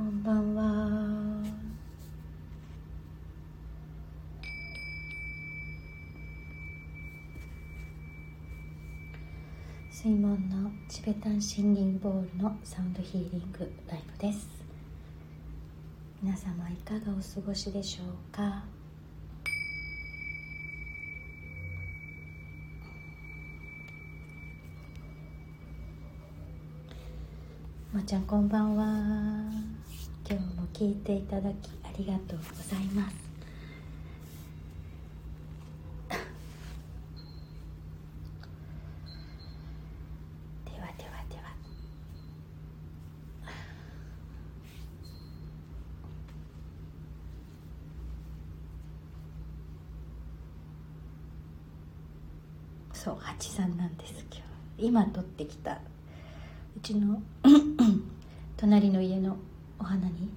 こんばんは。水門のチベタンシンギングボールのサウンドヒーリングライブです。皆様いかがお過ごしでしょうか？まーちゃんこんばんは。今日も聞いていただきありがとうございます。ではではでは。そう八三なんです今日今取ってきた。うちの 隣の家のお花に？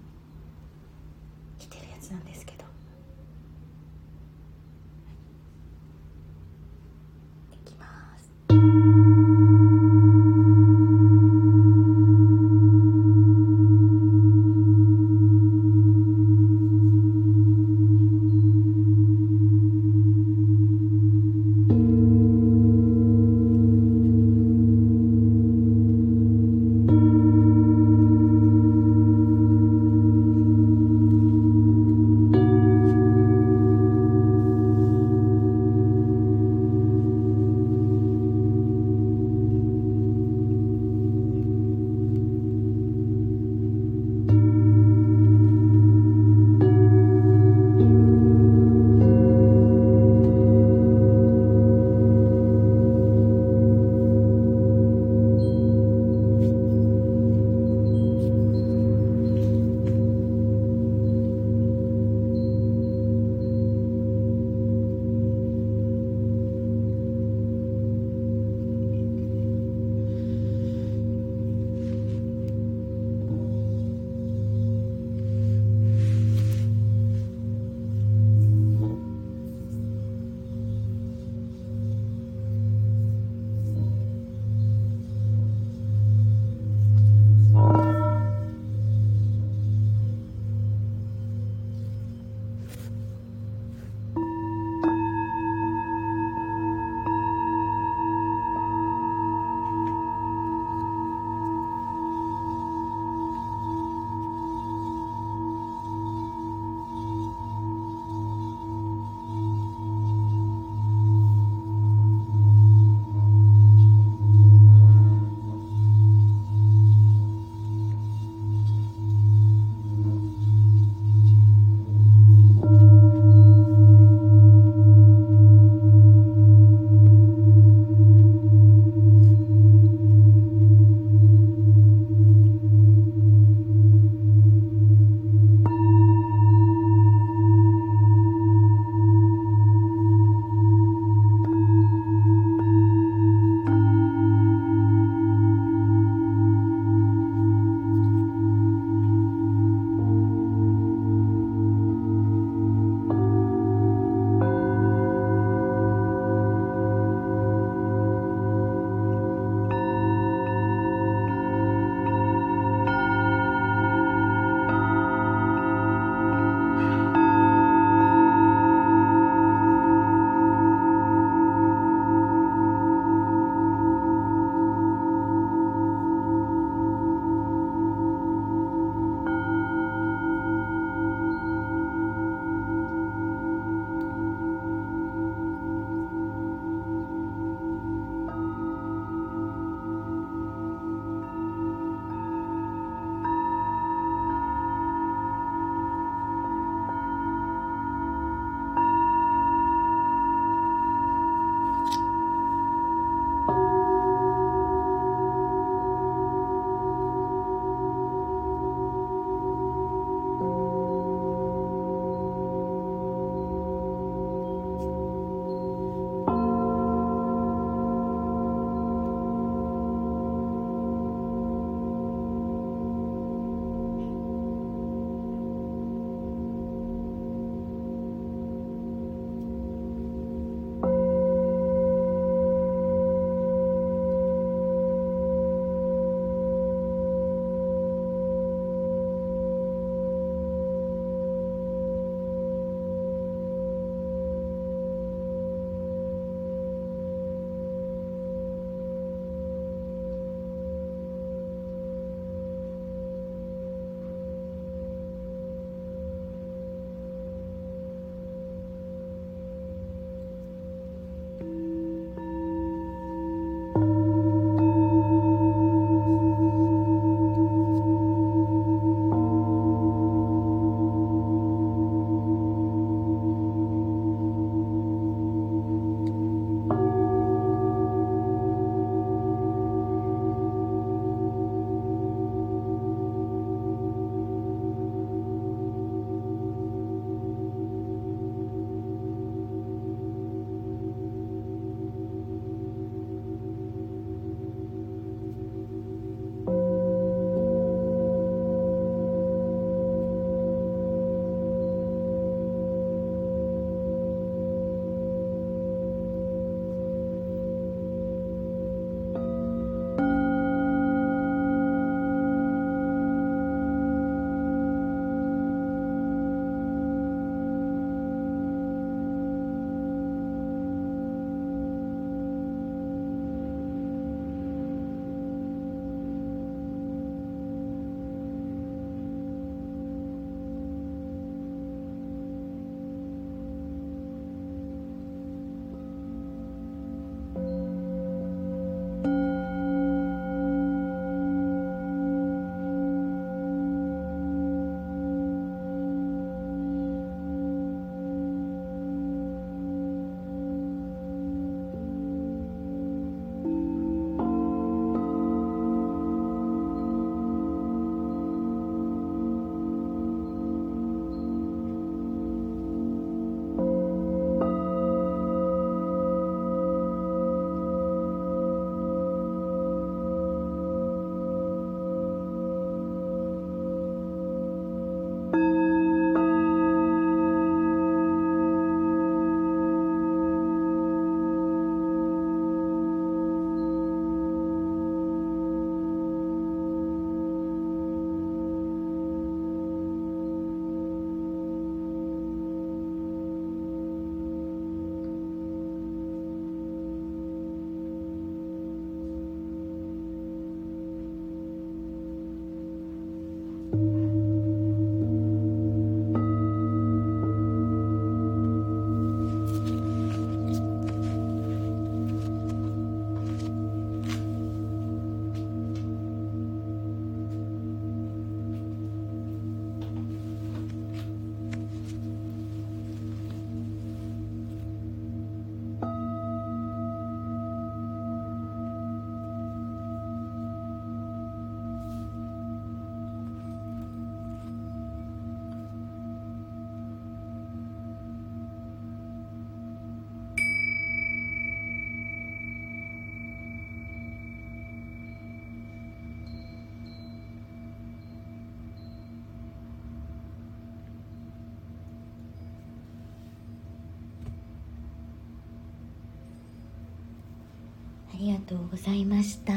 ありがとうございました。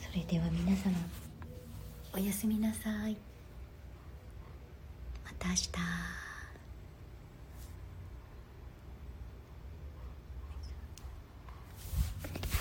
それでは皆様おやすみなさい。また明日。